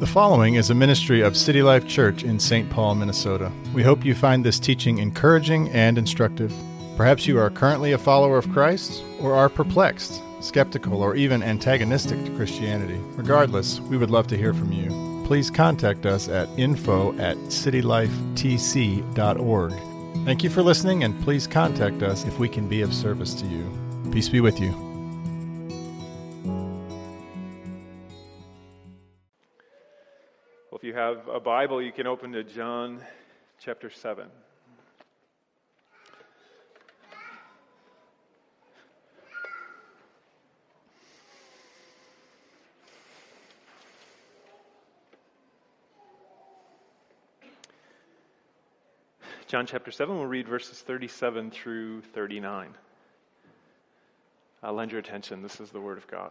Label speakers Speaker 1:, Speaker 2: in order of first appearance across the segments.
Speaker 1: The following is a ministry of City Life Church in St. Paul, Minnesota. We hope you find this teaching encouraging and instructive. Perhaps you are currently a follower of Christ or are perplexed, skeptical, or even antagonistic to Christianity. Regardless, we would love to hear from you. Please contact us at info at citylifetc.org. Thank you for listening, and please contact us if we can be of service to you. Peace be with you.
Speaker 2: Have a Bible, you can open to John chapter 7. John chapter 7, we'll read verses 37 through 39. I'll lend your attention. This is the Word of God.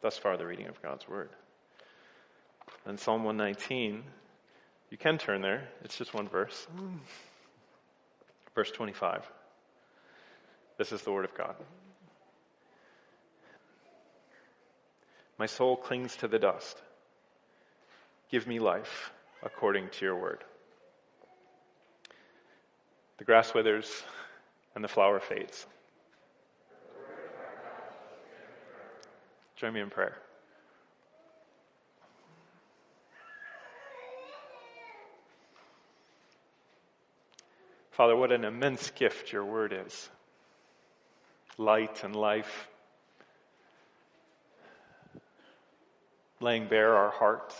Speaker 2: Thus far, the reading of God's Word. And Psalm 119, you can turn there, it's just one verse. Verse 25. This is the Word of God. My soul clings to the dust. Give me life according to your word. The grass withers and the flower fades. Join me in prayer. Father, what an immense gift your word is. Light and life, laying bare our hearts,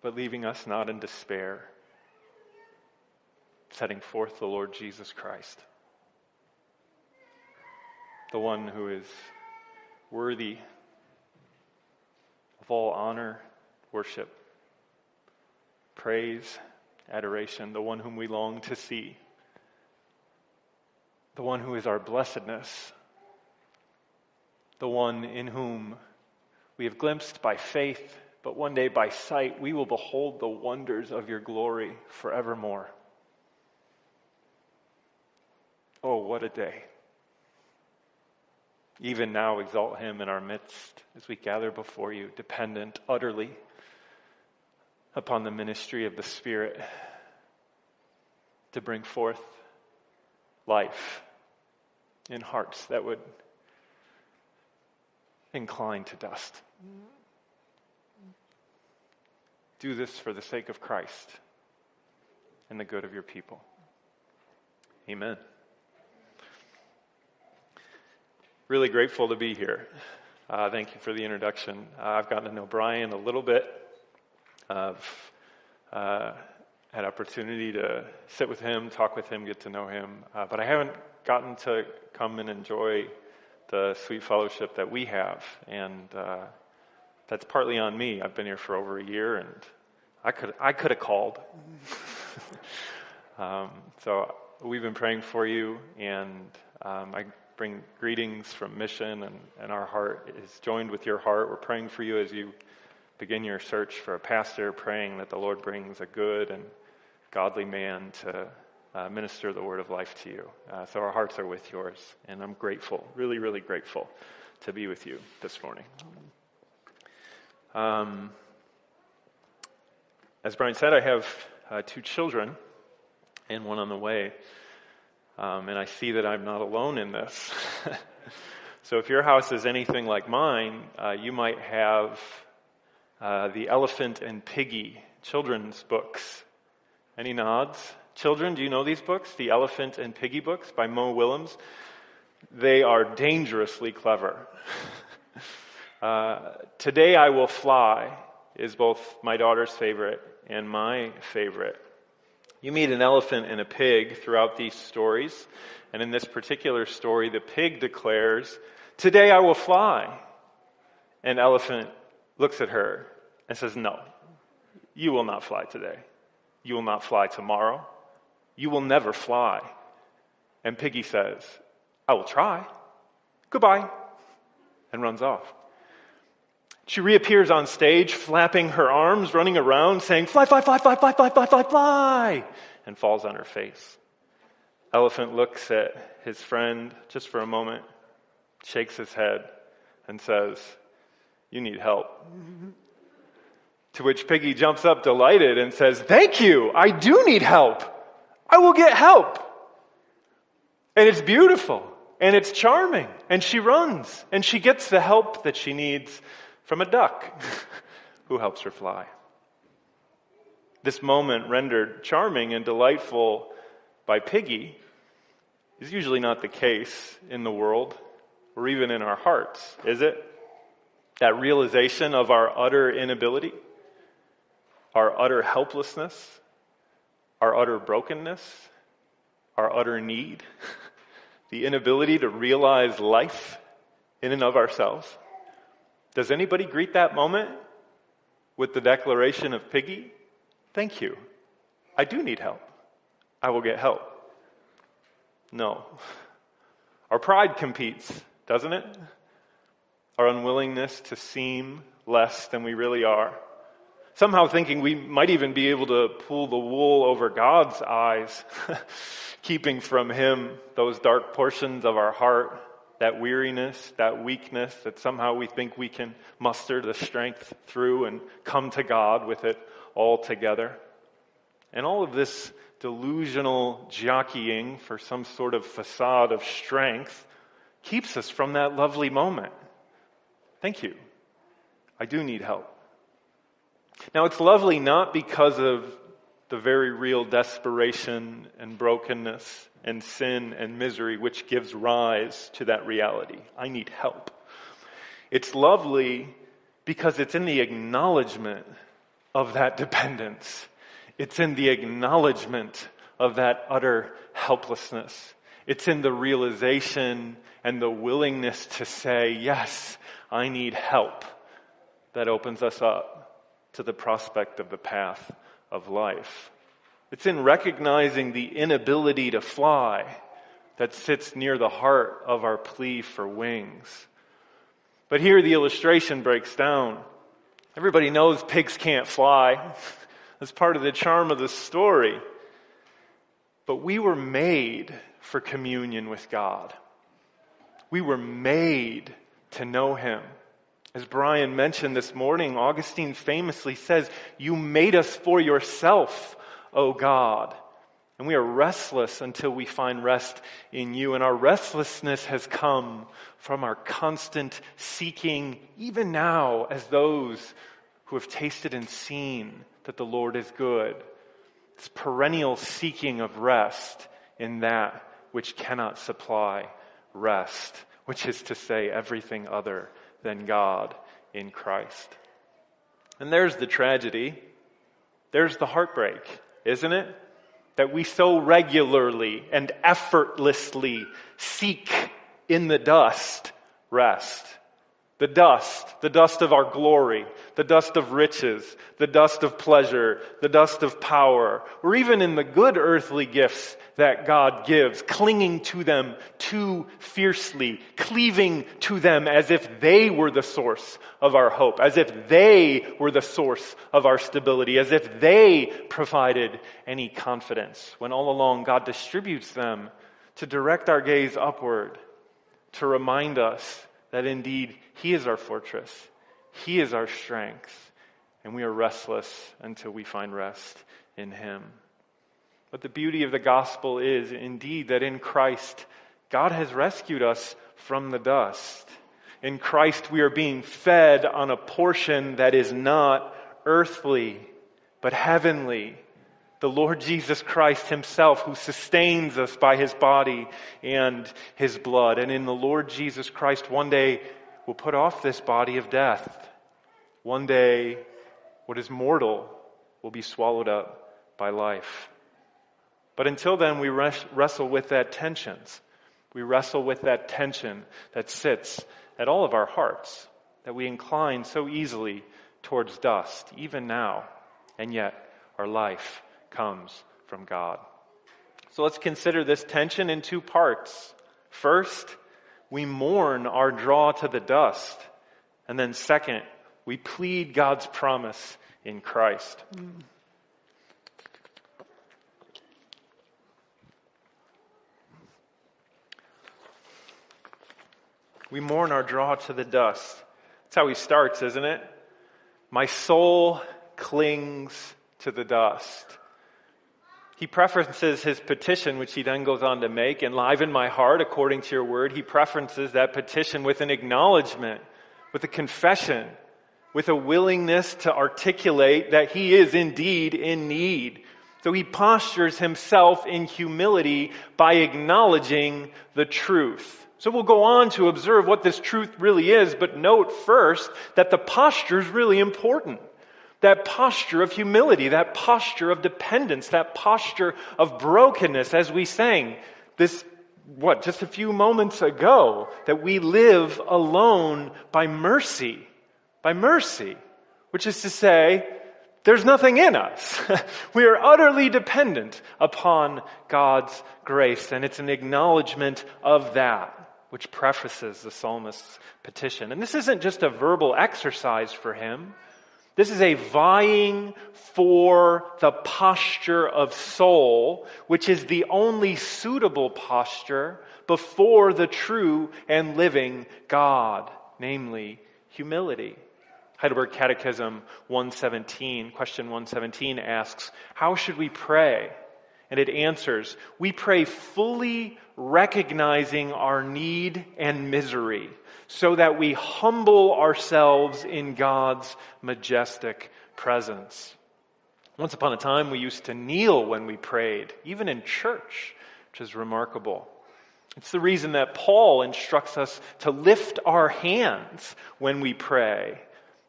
Speaker 2: but leaving us not in despair, setting forth the Lord Jesus Christ, the one who is worthy of all honor, worship, praise, adoration, the one whom we long to see, the one who is our blessedness, the one in whom we have glimpsed by faith, but one day by sight we will behold the wonders of your glory forevermore. Oh, what a day. Even now, exalt him in our midst as we gather before you, dependent utterly upon the ministry of the Spirit to bring forth life in hearts that would incline to dust. Do this for the sake of Christ and the good of your people. Amen. Really grateful to be here. Uh, thank you for the introduction. Uh, I've gotten to know Brian a little bit. I've uh, had opportunity to sit with him, talk with him, get to know him, uh, but I haven't gotten to come and enjoy the sweet fellowship that we have, and uh, that's partly on me. I've been here for over a year, and I could I could have called. um, so we've been praying for you, and um, I bring greetings from Mission, and, and our heart is joined with your heart. We're praying for you as you begin your search for a pastor, praying that the Lord brings a good and godly man to uh, minister the word of life to you. Uh, so our hearts are with yours, and I'm grateful, really, really grateful to be with you this morning. Um, as Brian said, I have uh, two children and one on the way. Um, and I see that I'm not alone in this. so if your house is anything like mine, uh, you might have uh, the Elephant and Piggy children's books. Any nods? Children, do you know these books? The Elephant and Piggy books by Mo Willems. They are dangerously clever. uh, Today I Will Fly is both my daughter's favorite and my favorite. You meet an elephant and a pig throughout these stories. And in this particular story, the pig declares, Today I will fly. And Elephant looks at her and says, No, you will not fly today. You will not fly tomorrow. You will never fly. And Piggy says, I will try. Goodbye. And runs off. She reappears on stage, flapping her arms, running around, saying, Fly, fly, fly, fly, fly, fly, fly, fly, fly, and falls on her face. Elephant looks at his friend just for a moment, shakes his head, and says, You need help. To which Piggy jumps up delighted and says, Thank you, I do need help. I will get help. And it's beautiful and it's charming. And she runs and she gets the help that she needs from a duck who helps her fly. This moment, rendered charming and delightful by Piggy, is usually not the case in the world or even in our hearts, is it? That realization of our utter inability, our utter helplessness, our utter brokenness, our utter need, the inability to realize life in and of ourselves. Does anybody greet that moment with the declaration of Piggy? Thank you. I do need help. I will get help. No. Our pride competes, doesn't it? Our unwillingness to seem less than we really are. Somehow thinking we might even be able to pull the wool over God's eyes, keeping from Him those dark portions of our heart that weariness, that weakness, that somehow we think we can muster the strength through and come to God with it all together. And all of this delusional jockeying for some sort of facade of strength keeps us from that lovely moment. Thank you. I do need help. Now, it's lovely not because of the very real desperation and brokenness and sin and misery which gives rise to that reality. I need help. It's lovely because it's in the acknowledgement of that dependence. It's in the acknowledgement of that utter helplessness. It's in the realization and the willingness to say, yes, I need help that opens us up to the prospect of the path of life. It's in recognizing the inability to fly that sits near the heart of our plea for wings. But here the illustration breaks down. Everybody knows pigs can't fly. That's part of the charm of the story. But we were made for communion with God. We were made to know Him. As Brian mentioned this morning, Augustine famously says, You made us for yourself, O God. And we are restless until we find rest in you. And our restlessness has come from our constant seeking, even now, as those who have tasted and seen that the Lord is good. This perennial seeking of rest in that which cannot supply rest, which is to say, everything other than God in Christ. And there's the tragedy. There's the heartbreak, isn't it? That we so regularly and effortlessly seek in the dust rest. The dust, the dust of our glory, the dust of riches, the dust of pleasure, the dust of power, or even in the good earthly gifts that God gives, clinging to them too fiercely, cleaving to them as if they were the source of our hope, as if they were the source of our stability, as if they provided any confidence, when all along God distributes them to direct our gaze upward, to remind us that indeed He is our fortress, He is our strength, and we are restless until we find rest in Him. But the beauty of the gospel is indeed that in Christ, God has rescued us from the dust. In Christ, we are being fed on a portion that is not earthly, but heavenly the Lord Jesus Christ Himself, who sustains us by His body and His blood. And in the Lord Jesus Christ, one day we'll put off this body of death. One day, what is mortal will be swallowed up by life. But until then, we wrestle with that tensions. We wrestle with that tension that sits at all of our hearts. that we incline so easily towards dust, even now, and yet our life comes from God. So let's consider this tension in two parts. First, we mourn our draw to the dust. And then second, we plead God's promise in Christ. We mourn our draw to the dust. That's how he starts, isn't it? My soul clings to the dust. He preferences his petition, which he then goes on to make, enliven my heart according to your word. He preferences that petition with an acknowledgement, with a confession, with a willingness to articulate that he is indeed in need. So he postures himself in humility by acknowledging the truth. So we'll go on to observe what this truth really is, but note first that the posture is really important. That posture of humility, that posture of dependence, that posture of brokenness as we sang this, what, just a few moments ago, that we live alone by mercy, by mercy, which is to say, there's nothing in us. we are utterly dependent upon God's grace, and it's an acknowledgement of that which prefaces the psalmist's petition. And this isn't just a verbal exercise for him. This is a vying for the posture of soul, which is the only suitable posture before the true and living God, namely humility. Heidelberg Catechism 117, question 117 asks, How should we pray? And it answers, We pray fully recognizing our need and misery so that we humble ourselves in God's majestic presence. Once upon a time, we used to kneel when we prayed, even in church, which is remarkable. It's the reason that Paul instructs us to lift our hands when we pray.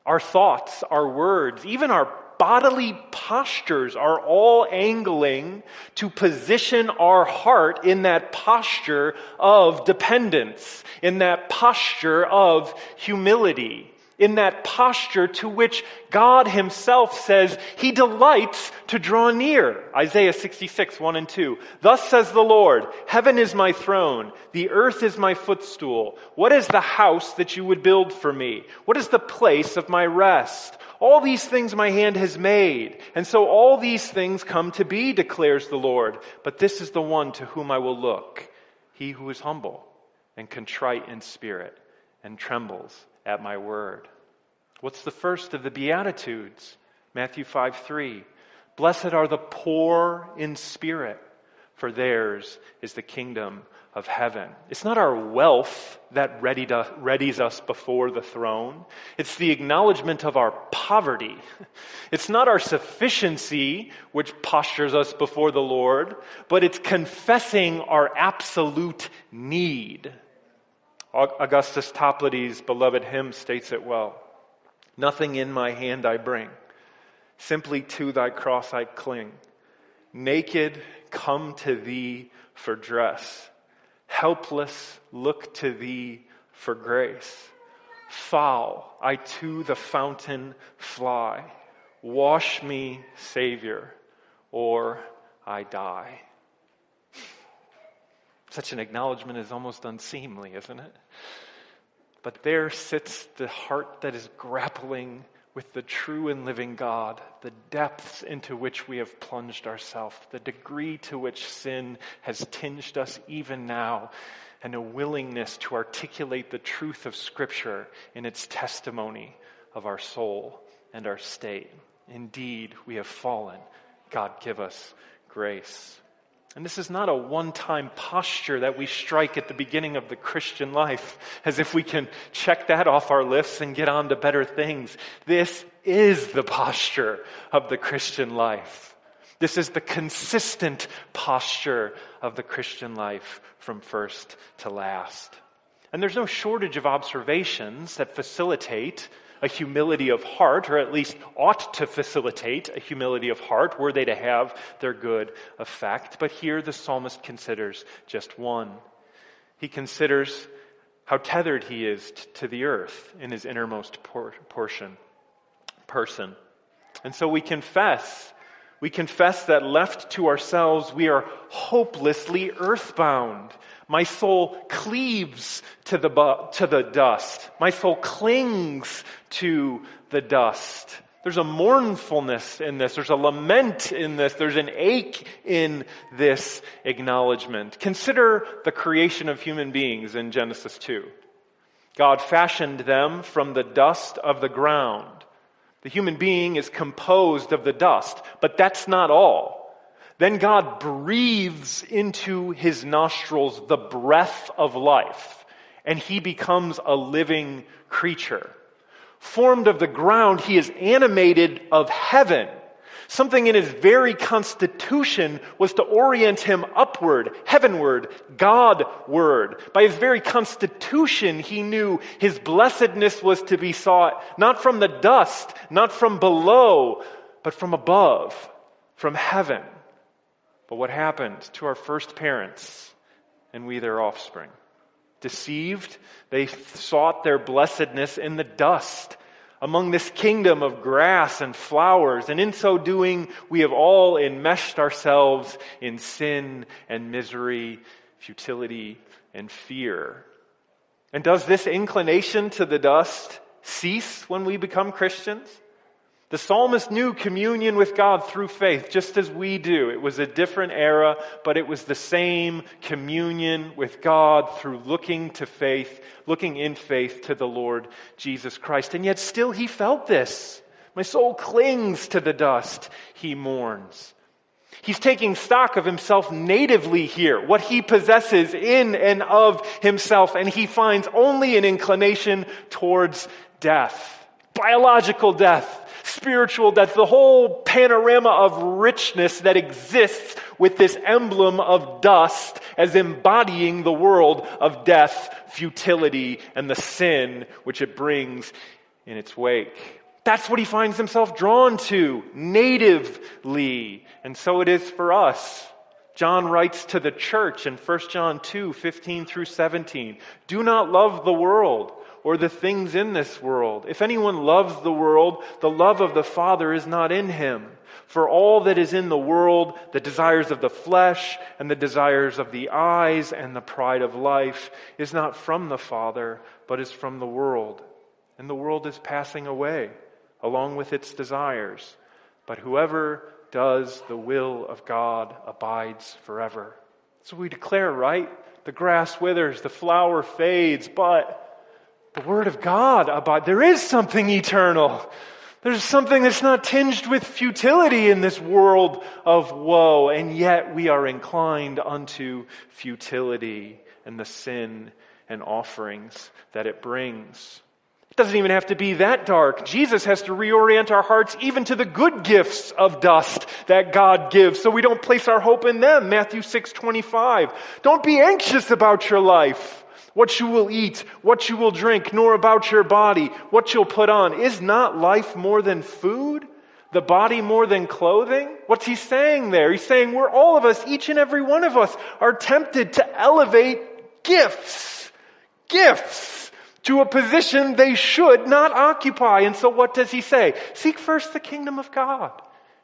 Speaker 2: Our thoughts, our words, even our bodily postures are all angling to position our heart in that posture of dependence, in that posture of humility, in that posture to which God Himself says He delights to draw near. Isaiah 66, 1 and 2. Thus says the Lord, Heaven is my throne, the earth is my footstool. What is the house that you would build for me? What is the place of my rest? All these things my hand has made. And so all these things come to be, declares the Lord. But this is the one to whom I will look, he who is humble and contrite in spirit and trembles at my word. What's the first of the Beatitudes? Matthew 5 3. Blessed are the poor in spirit, for theirs is the kingdom of heaven. It's not our wealth that readies us before the throne. It's the acknowledgement of our poverty. It's not our sufficiency which postures us before the Lord, but it's confessing our absolute need. Augustus Toplady's beloved hymn states it well. Nothing in my hand I bring, simply to thy cross I cling. Naked, come to thee for dress Helpless, look to thee for grace. Foul, I to the fountain fly. Wash me, Savior, or I die. Such an acknowledgement is almost unseemly, isn't it? But there sits the heart that is grappling with the true and living God, the depths into which we have plunged ourselves, the degree to which sin has tinged us even now, and a willingness to articulate the truth of Scripture in its testimony of our soul and our state. Indeed, we have fallen. God, give us grace. And this is not a one time posture that we strike at the beginning of the Christian life as if we can check that off our lists and get on to better things. This is the posture of the Christian life. This is the consistent posture of the Christian life from first to last. And there's no shortage of observations that facilitate a humility of heart, or at least ought to facilitate a humility of heart, were they to have their good effect. But here the psalmist considers just one. He considers how tethered he is t- to the earth in his innermost por- portion, person. And so we confess, we confess that left to ourselves, we are hopelessly earthbound. My soul cleaves to the, bu- to the dust. My soul clings to the dust. There's a mournfulness in this. There's a lament in this. There's an ache in this acknowledgement. Consider the creation of human beings in Genesis 2. God fashioned them from the dust of the ground. The human being is composed of the dust, but that's not all. Then God breathes into his nostrils the breath of life, and he becomes a living creature. Formed of the ground, he is animated of heaven. Something in his very constitution was to orient him upward, heavenward, Godward. By his very constitution, he knew his blessedness was to be sought not from the dust, not from below, but from above, from heaven. But what happened to our first parents and we their offspring? Deceived, they sought their blessedness in the dust among this kingdom of grass and flowers. And in so doing, we have all enmeshed ourselves in sin and misery, futility and fear. And does this inclination to the dust cease when we become Christians? The psalmist knew communion with God through faith, just as we do. It was a different era, but it was the same communion with God through looking to faith, looking in faith to the Lord Jesus Christ. And yet still he felt this. My soul clings to the dust, he mourns. He's taking stock of himself natively here, what he possesses in and of himself, and he finds only an inclination towards death, biological death spiritual death, the whole panorama of richness that exists with this emblem of dust as embodying the world of death, futility, and the sin which it brings in its wake. That's what he finds himself drawn to natively. And so it is for us. John writes to the church in 1 John 2 15 through 17 Do not love the world or the things in this world. If anyone loves the world, the love of the Father is not in him. For all that is in the world, the desires of the flesh and the desires of the eyes and the pride of life, is not from the Father, but is from the world. And the world is passing away along with its desires. But whoever does the will of God abides forever. So we declare, right? The grass withers, the flower fades, but the Word of God about there is something eternal. There's something that's not tinged with futility in this world of woe, and yet we are inclined unto futility and the sin and offerings that it brings. It doesn't even have to be that dark. Jesus has to reorient our hearts even to the good gifts of dust that God gives so we don't place our hope in them. Matthew 6 25. Don't be anxious about your life what you will eat, what you will drink, nor about your body, what you'll put on. Is not life more than food? The body more than clothing? What's he saying there? He's saying we're all of us, each and every one of us, are tempted to elevate gifts. Gifts to a position they should not occupy. And so what does he say? Seek first the kingdom of God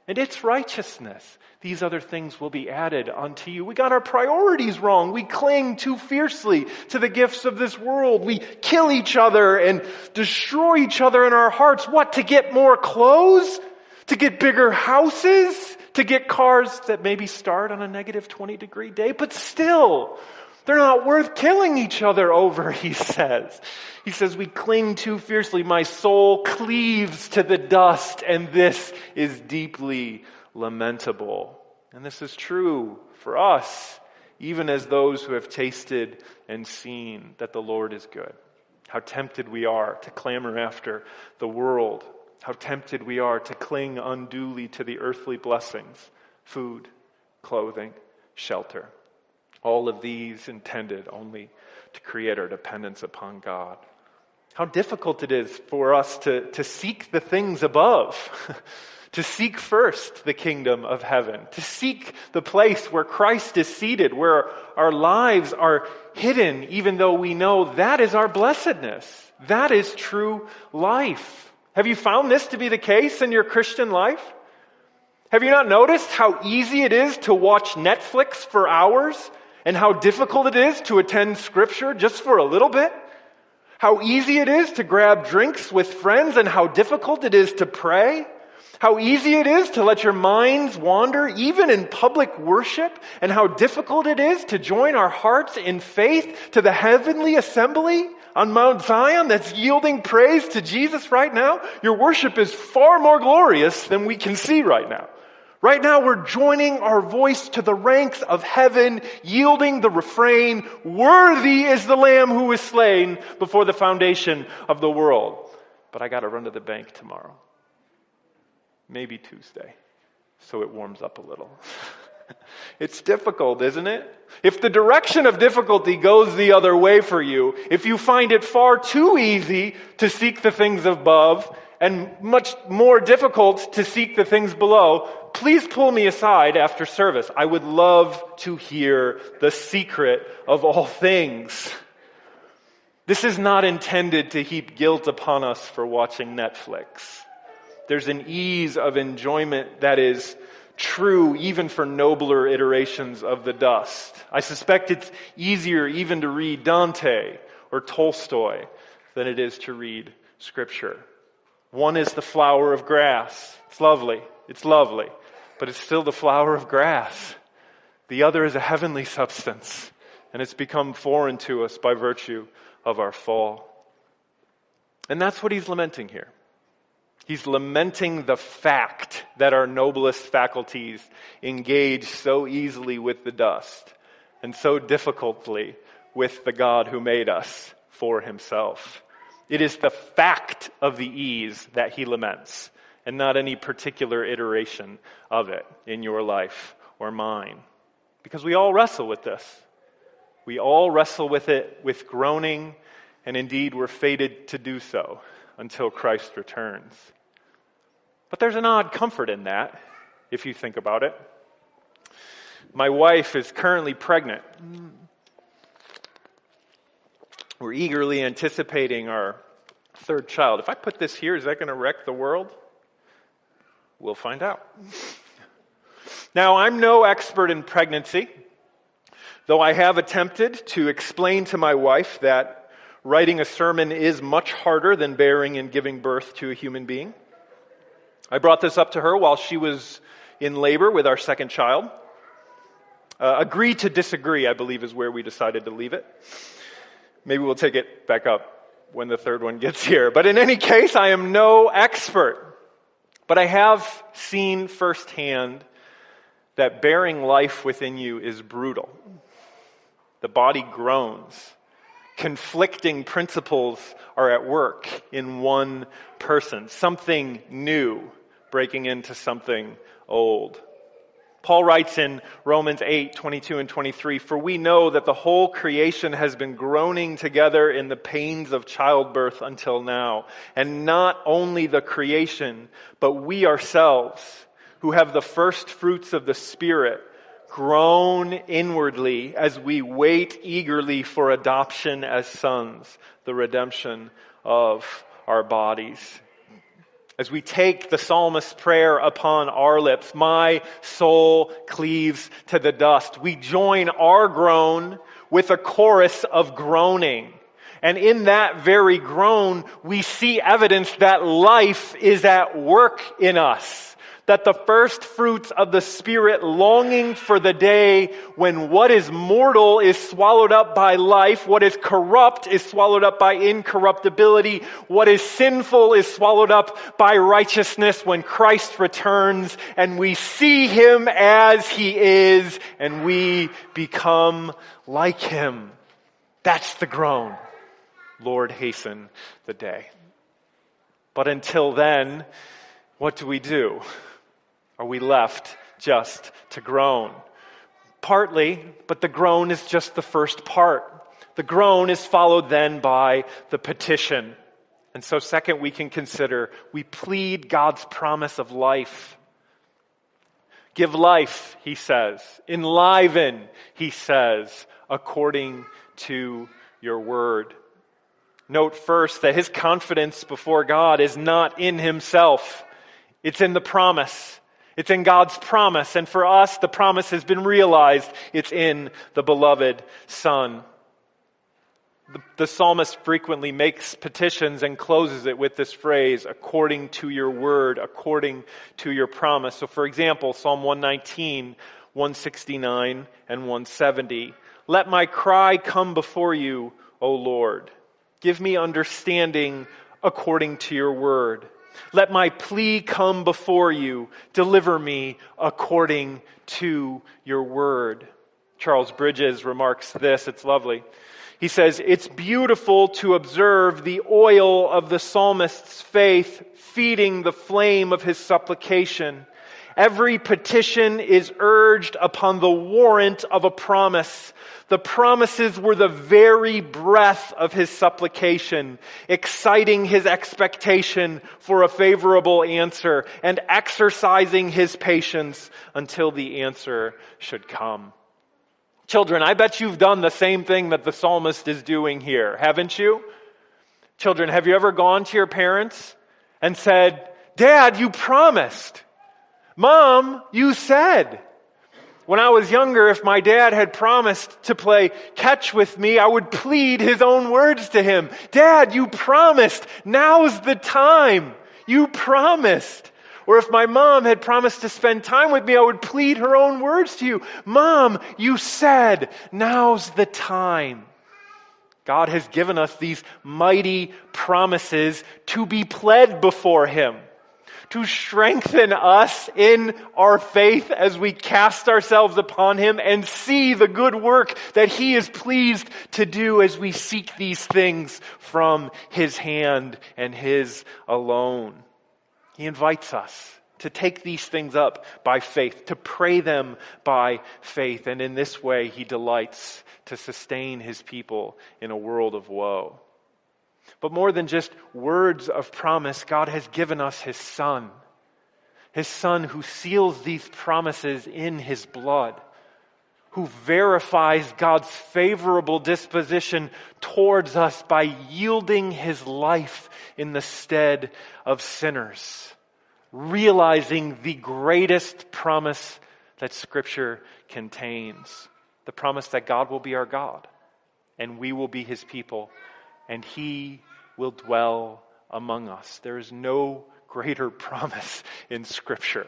Speaker 2: and its righteousness these other things will be added unto you. We got our priorities wrong. We cling too fiercely to the gifts of this world. We kill each other and destroy each other in our hearts. What? To get more clothes? To get bigger houses? To get cars that maybe start on a negative 20 degree day? But still, they're not worth killing each other over, he says. He says, we cling too fiercely. My soul cleaves to the dust and this is deeply lamentable. And this is true for us, even as those who have tasted and seen that the Lord is good. How tempted we are to clamor after the world. How tempted we are to cling unduly to the earthly blessings food, clothing, shelter. All of these intended only to create our dependence upon God. How difficult it is for us to, to seek the things above. to seek first the kingdom of heaven, to seek the place where Christ is seated, where our lives are hidden, even though we know that is our blessedness. That is true life. Have you found this to be the case in your Christian life? Have you not noticed how easy it is to watch Netflix for hours and how difficult it is to attend scripture just for a little bit? How easy it is to grab drinks with friends and how difficult it is to pray? How easy it is to let your minds wander even in public worship and how difficult it is to join our hearts in faith to the heavenly assembly on Mount Zion that's yielding praise to Jesus right now. Your worship is far more glorious than we can see right now. Right now we're joining our voice to the ranks of heaven, yielding the refrain, worthy is the lamb who was slain before the foundation of the world. But I gotta run to the bank tomorrow maybe Tuesday, so it warms up a little. it's difficult, isn't it? If the direction of difficulty goes the other way for you, if you find it far too easy to seek the things above and much more difficult to seek the things below, please pull me aside after service. I would love to hear the secret of all things. This is not intended to heap guilt upon us for watching Netflix. There's an ease of enjoyment that is true even for nobler iterations of the dust. I suspect it's easier even to read Dante or Tolstoy than it is to read Scripture. One is the flower of grass. It's lovely. It's lovely. But it's still the flower of grass. The other is a heavenly substance, and it's become foreign to us by virtue of our fall. And that's what he's lamenting here. He's lamenting the fact that our noblest faculties engage so easily with the dust and so difficultly with the God who made us for himself. It is the fact of the ease that he laments and not any particular iteration of it in your life or mine. Because we all wrestle with this. We all wrestle with it with groaning, and indeed we're fated to do so until Christ returns. But there's an odd comfort in that, if you think about it. My wife is currently pregnant. We're eagerly anticipating our third child. If I put this here, is that going to wreck the world? We'll find out. Now, I'm no expert in pregnancy, though I have attempted to explain to my wife that writing a sermon is much harder than bearing and giving birth to a human being. I brought this up to her while she was in labor with our second child. Uh, agree to disagree, I believe, is where we decided to leave it. Maybe we'll take it back up when the third one gets here. But in any case, I am no expert. But I have seen firsthand that bearing life within you is brutal. The body groans conflicting principles are at work in one person. Something new breaking into something old. Paul writes in Romans 8, 22 and 23, For we know that the whole creation has been groaning together in the pains of childbirth until now. And not only the creation, but we ourselves, who have the first fruits of the Spirit, groan inwardly as we wait eagerly for adoption as sons, the redemption of our bodies. As we take the psalmist's prayer upon our lips, my soul cleaves to the dust. We join our groan with a chorus of groaning. And in that very groan, we see evidence that life is at work in us that the first fruits of the Spirit longing for the day when what is mortal is swallowed up by life, what is corrupt is swallowed up by incorruptibility, what is sinful is swallowed up by righteousness when Christ returns and we see Him as He is and we become like Him. That's the groan. Lord, hasten the day. But until then, what do we do? Are we left just to groan? Partly, but the groan is just the first part. The groan is followed then by the petition. And so, second, we can consider we plead God's promise of life. Give life, he says. Enliven, he says, according to your word. Note first that his confidence before God is not in himself. It's in the promise. It's in God's promise. And for us, the promise has been realized. It's in the beloved Son. The, the, psalmist frequently makes petitions and closes it with this phrase, according to your word, according to your promise. So, for example, Psalm 119, 169, and 170. Let my cry come before you, O Lord. Give me understanding according to your word. Let my plea come before you. Deliver me according to your word. Charles Bridges remarks this. It's lovely. He says, It's beautiful to observe the oil of the psalmist's faith feeding the flame of his supplication. Every petition is urged upon the warrant of a promise. The promises were the very breath of his supplication, exciting his expectation for a favorable answer and exercising his patience until the answer should come. Children, I bet you've done the same thing that the psalmist is doing here, haven't you? Children, have you ever gone to your parents and said, Dad, you promised. Mom, you said. When I was younger, if my dad had promised to play catch with me, I would plead his own words to him. Dad, you promised. Now's the time. You promised. Or if my mom had promised to spend time with me, I would plead her own words to you. Mom, you said, now's the time. God has given us these mighty promises to be pled before Him, to strengthen us in our faith as we cast ourselves upon Him and see the good work that He is pleased to do as we seek these things from His hand and His alone. He invites us to take these things up by faith, to pray them by faith. And in this way, he delights to sustain his people in a world of woe. But more than just words of promise, God has given us his son. His son who seals these promises in his blood who verifies God's favorable disposition towards us by yielding his life in the stead of sinners, realizing the greatest promise that Scripture contains the promise that God will be our God and we will be his people and he will dwell among us. There is no greater promise in Scripture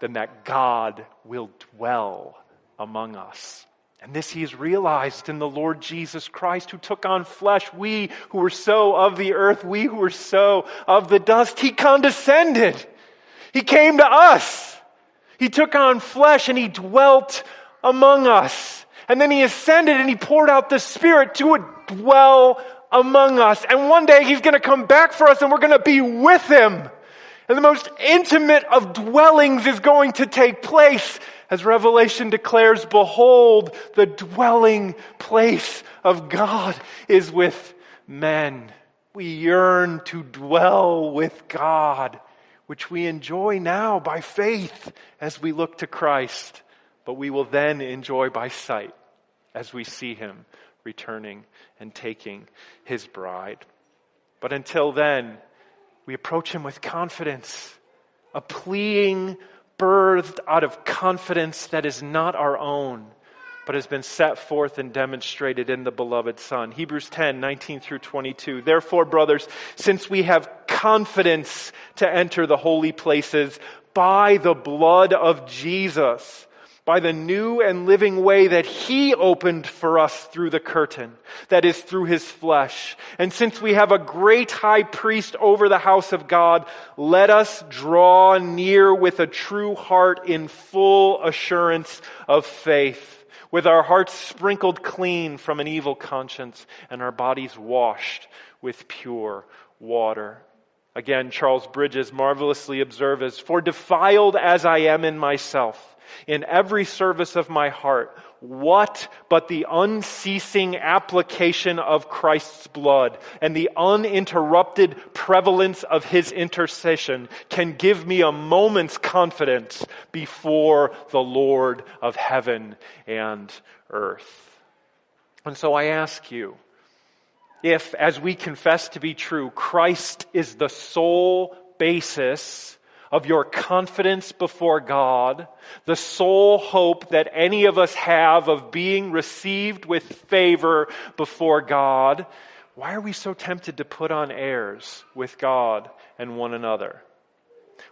Speaker 2: than that God will dwell among us. And this he has realized in the Lord Jesus Christ, who took on flesh. We who were so of the earth, we who were so of the dust, he condescended. He came to us. He took on flesh and he dwelt among us. And then he ascended and he poured out the Spirit to dwell among us. And one day he's going to come back for us and we're going to be with him. And the most intimate of dwellings is going to take place as Revelation declares, behold, the dwelling place of God is with men. We yearn to dwell with God, which we enjoy now by faith as we look to Christ, but we will then enjoy by sight as we see Him returning and taking His bride. But until then, we approach Him with confidence, a pleading birthed out of confidence that is not our own, but has been set forth and demonstrated in the beloved Son. Hebrews 10, 19 through 22. Therefore, brothers, since we have confidence to enter the holy places by the blood of Jesus, by the new and living way that He opened for us through the curtain, that is through His flesh. And since we have a great high priest over the house of God, let us draw near with a true heart in full assurance of faith, with our hearts sprinkled clean from an evil conscience and our bodies washed with pure water. Again, Charles Bridges marvelously observes, For defiled as I am in myself, in every service of my heart, what but the unceasing application of Christ's blood and the uninterrupted prevalence of his intercession can give me a moment's confidence before the Lord of heaven and earth. And so I ask you, if, as we confess to be true, Christ is the sole basis of your confidence before God, the sole hope that any of us have of being received with favor before God, why are we so tempted to put on airs with God and one another?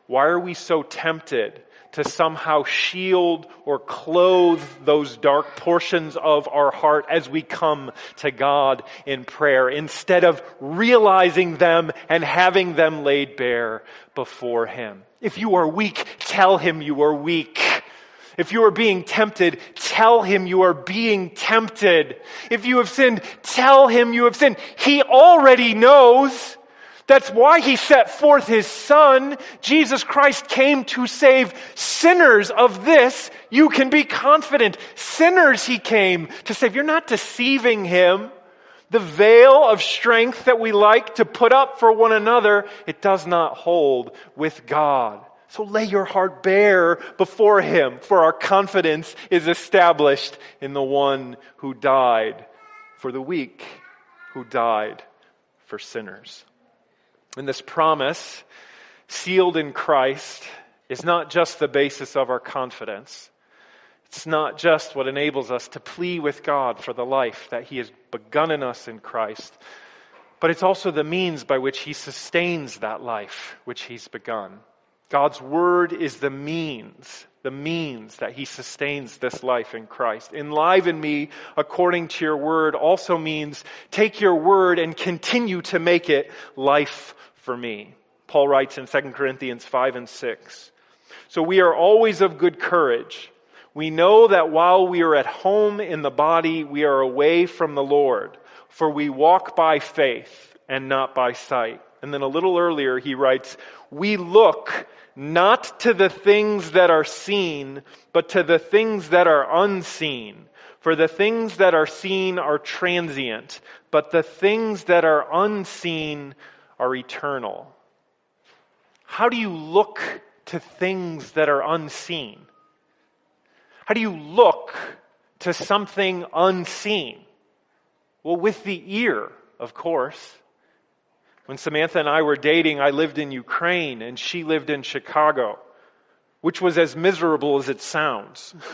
Speaker 2: Why are we so tempted to somehow shield or clothe those dark portions of our heart as we come to God in prayer instead of realizing them and having them laid bare before Him. If you are weak, tell Him you are weak. If you are being tempted, tell him you are being tempted. If you have sinned, tell him you have sinned. He already knows. That's why he set forth his son. Jesus Christ came to save sinners of this. You can be confident. Sinners he came to save. You're not deceiving him. The veil of strength that we like to put up for one another, it does not hold with God. So lay your heart bare before him, for our confidence is established in the one who died for the weak, who died for sinners. And this promise, sealed in Christ, is not just the basis of our confidence. It's not just what enables us to plea with God for the life that He has begun in us in Christ, but it's also the means by which He sustains that life which He's begun. God's Word is the means, the means that He sustains this life in Christ. Enliven me according to your Word also means take your Word and continue to make it life for me. Paul writes in 2 Corinthians 5 and 6. So we are always of good courage. We know that while we are at home in the body, we are away from the Lord, for we walk by faith and not by sight. And then a little earlier, he writes, We look not to the things that are seen, but to the things that are unseen. For the things that are seen are transient, but the things that are unseen are eternal. How do you look to things that are unseen? How do you look to something unseen? Well, with the ear, of course. When Samantha and I were dating, I lived in Ukraine and she lived in Chicago, which was as miserable as it sounds.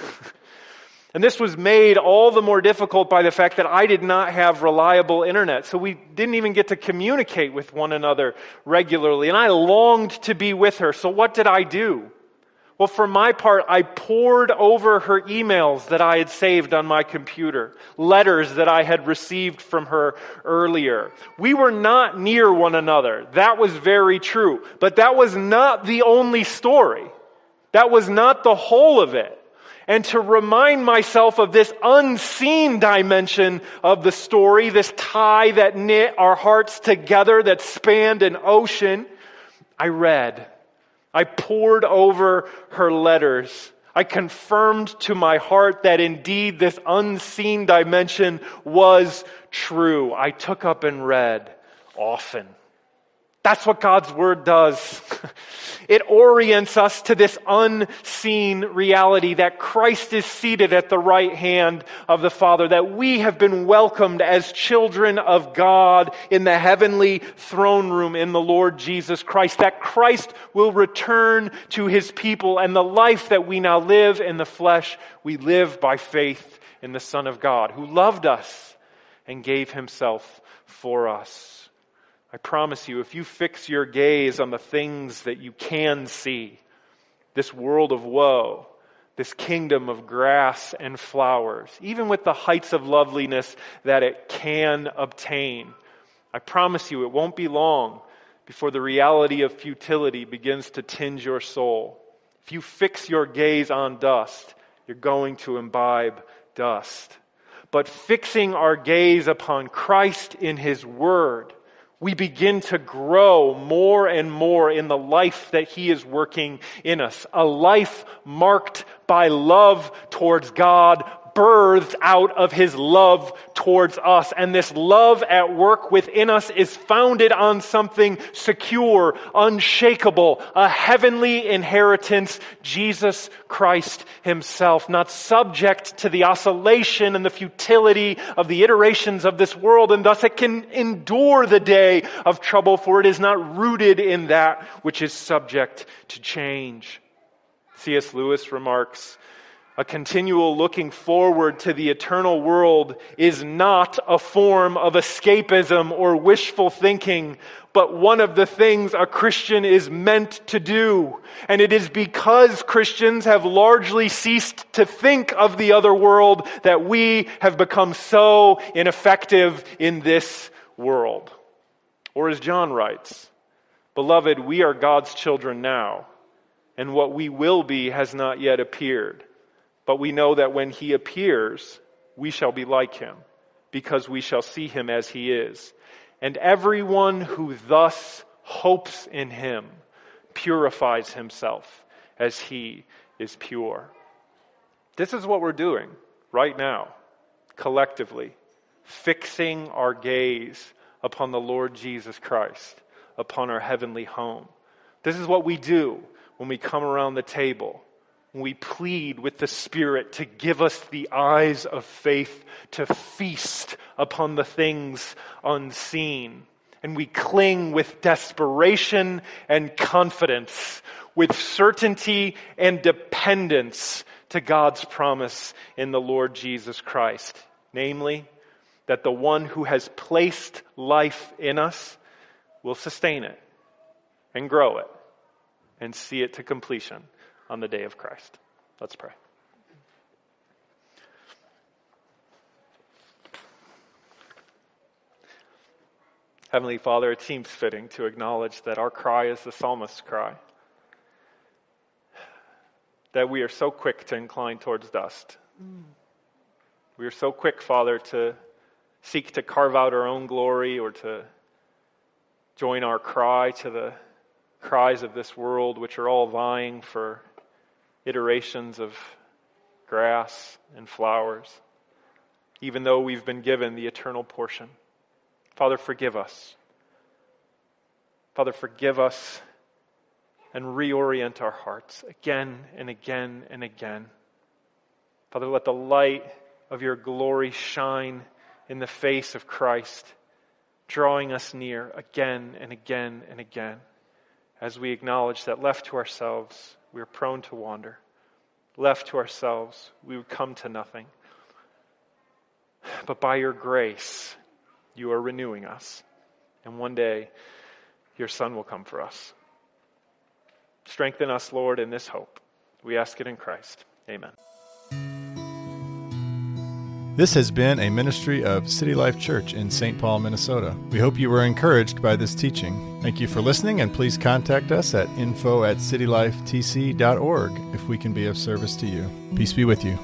Speaker 2: And this was made all the more difficult by the fact that I did not have reliable internet. So we didn't even get to communicate with one another regularly. And I longed to be with her. So what did I do? Well, for my part, I pored over her emails that I had saved on my computer, letters that I had received from her earlier. We were not near one another. That was very true. But that was not the only story. That was not the whole of it and to remind myself of this unseen dimension of the story, this tie that knit our hearts together, that spanned an ocean, I read. I pored over her letters. I confirmed to my heart that indeed this unseen dimension was true. I took up and read often. That's what God's Word does. It orients us to this unseen reality that Christ is seated at the right hand of the Father, that we have been welcomed as children of God in the heavenly throne room in the Lord Jesus Christ, that Christ will return to his people, and the life that we now live in the flesh, we live by faith in the Son of God, who loved us and gave himself for us. I promise you, if you fix your gaze on the things that you can see, this world of woe, this kingdom of grass and flowers, even with the heights of loveliness that it can obtain, I promise you it won't be long before the reality of futility begins to tinge your soul. If you fix your gaze on dust, you're going to imbibe dust. But fixing our gaze upon Christ in His Word, we begin to grow more and more in the life that He is working in us. A life marked by love towards God, birthed out of his love towards us. And this love at work within us is founded on something secure, unshakable, a heavenly inheritance, Jesus Christ himself, not subject to the oscillation and the futility of the iterations of this world, and thus it can endure the day of trouble, for it is not rooted in that which is subject to change. C.S. Lewis remarks, a continual looking forward to the eternal world is not a form of escapism or wishful thinking, but one of the things a Christian is meant to do. And it is because Christians have largely ceased to think of the other world that we have become so ineffective in this world. Or as John writes, Beloved, we are God's children now, and what we will be has not yet appeared. But we know that when he appears, we shall be like him, because we shall see him as he is. And everyone who thus hopes in him purifies himself as he is pure. This is what we're doing right now, collectively, fixing our gaze upon the Lord Jesus Christ, upon our heavenly home. This is what we do when we come around the table we plead with the Spirit to give us the eyes of faith to feast upon the things unseen. And we cling with desperation and confidence, with certainty and dependence to God's promise in the Lord Jesus Christ. Namely, that the one who has placed life in us will sustain it and grow it and see it to completion on the day of Christ. Let's pray. Heavenly Father, it seems fitting to acknowledge that our cry is the psalmist's cry. That we are so quick to incline towards dust. We are so quick, Father, to seek to carve out our own glory or to join our cry to the cries of this world, which are all vying for iterations of grass and flowers, even though we've been given the eternal portion. Father, forgive us. Father, forgive us and reorient our hearts again and again and again. Father, let the light of your glory shine in the face of Christ, drawing us near again and again and again as we acknowledge that left to ourselves, we are prone to wander. Left to ourselves, we would come to nothing. But by your grace, you are renewing us. And one day, your Son will come for us. Strengthen us, Lord, in this hope. We ask it in Christ. Amen.
Speaker 1: This has been a ministry of City Life Church in St. Paul, Minnesota. We hope you were encouraged by this teaching. Thank you for listening, and please contact us at info at citylifetc.org if we can be of service to you. Peace be with you.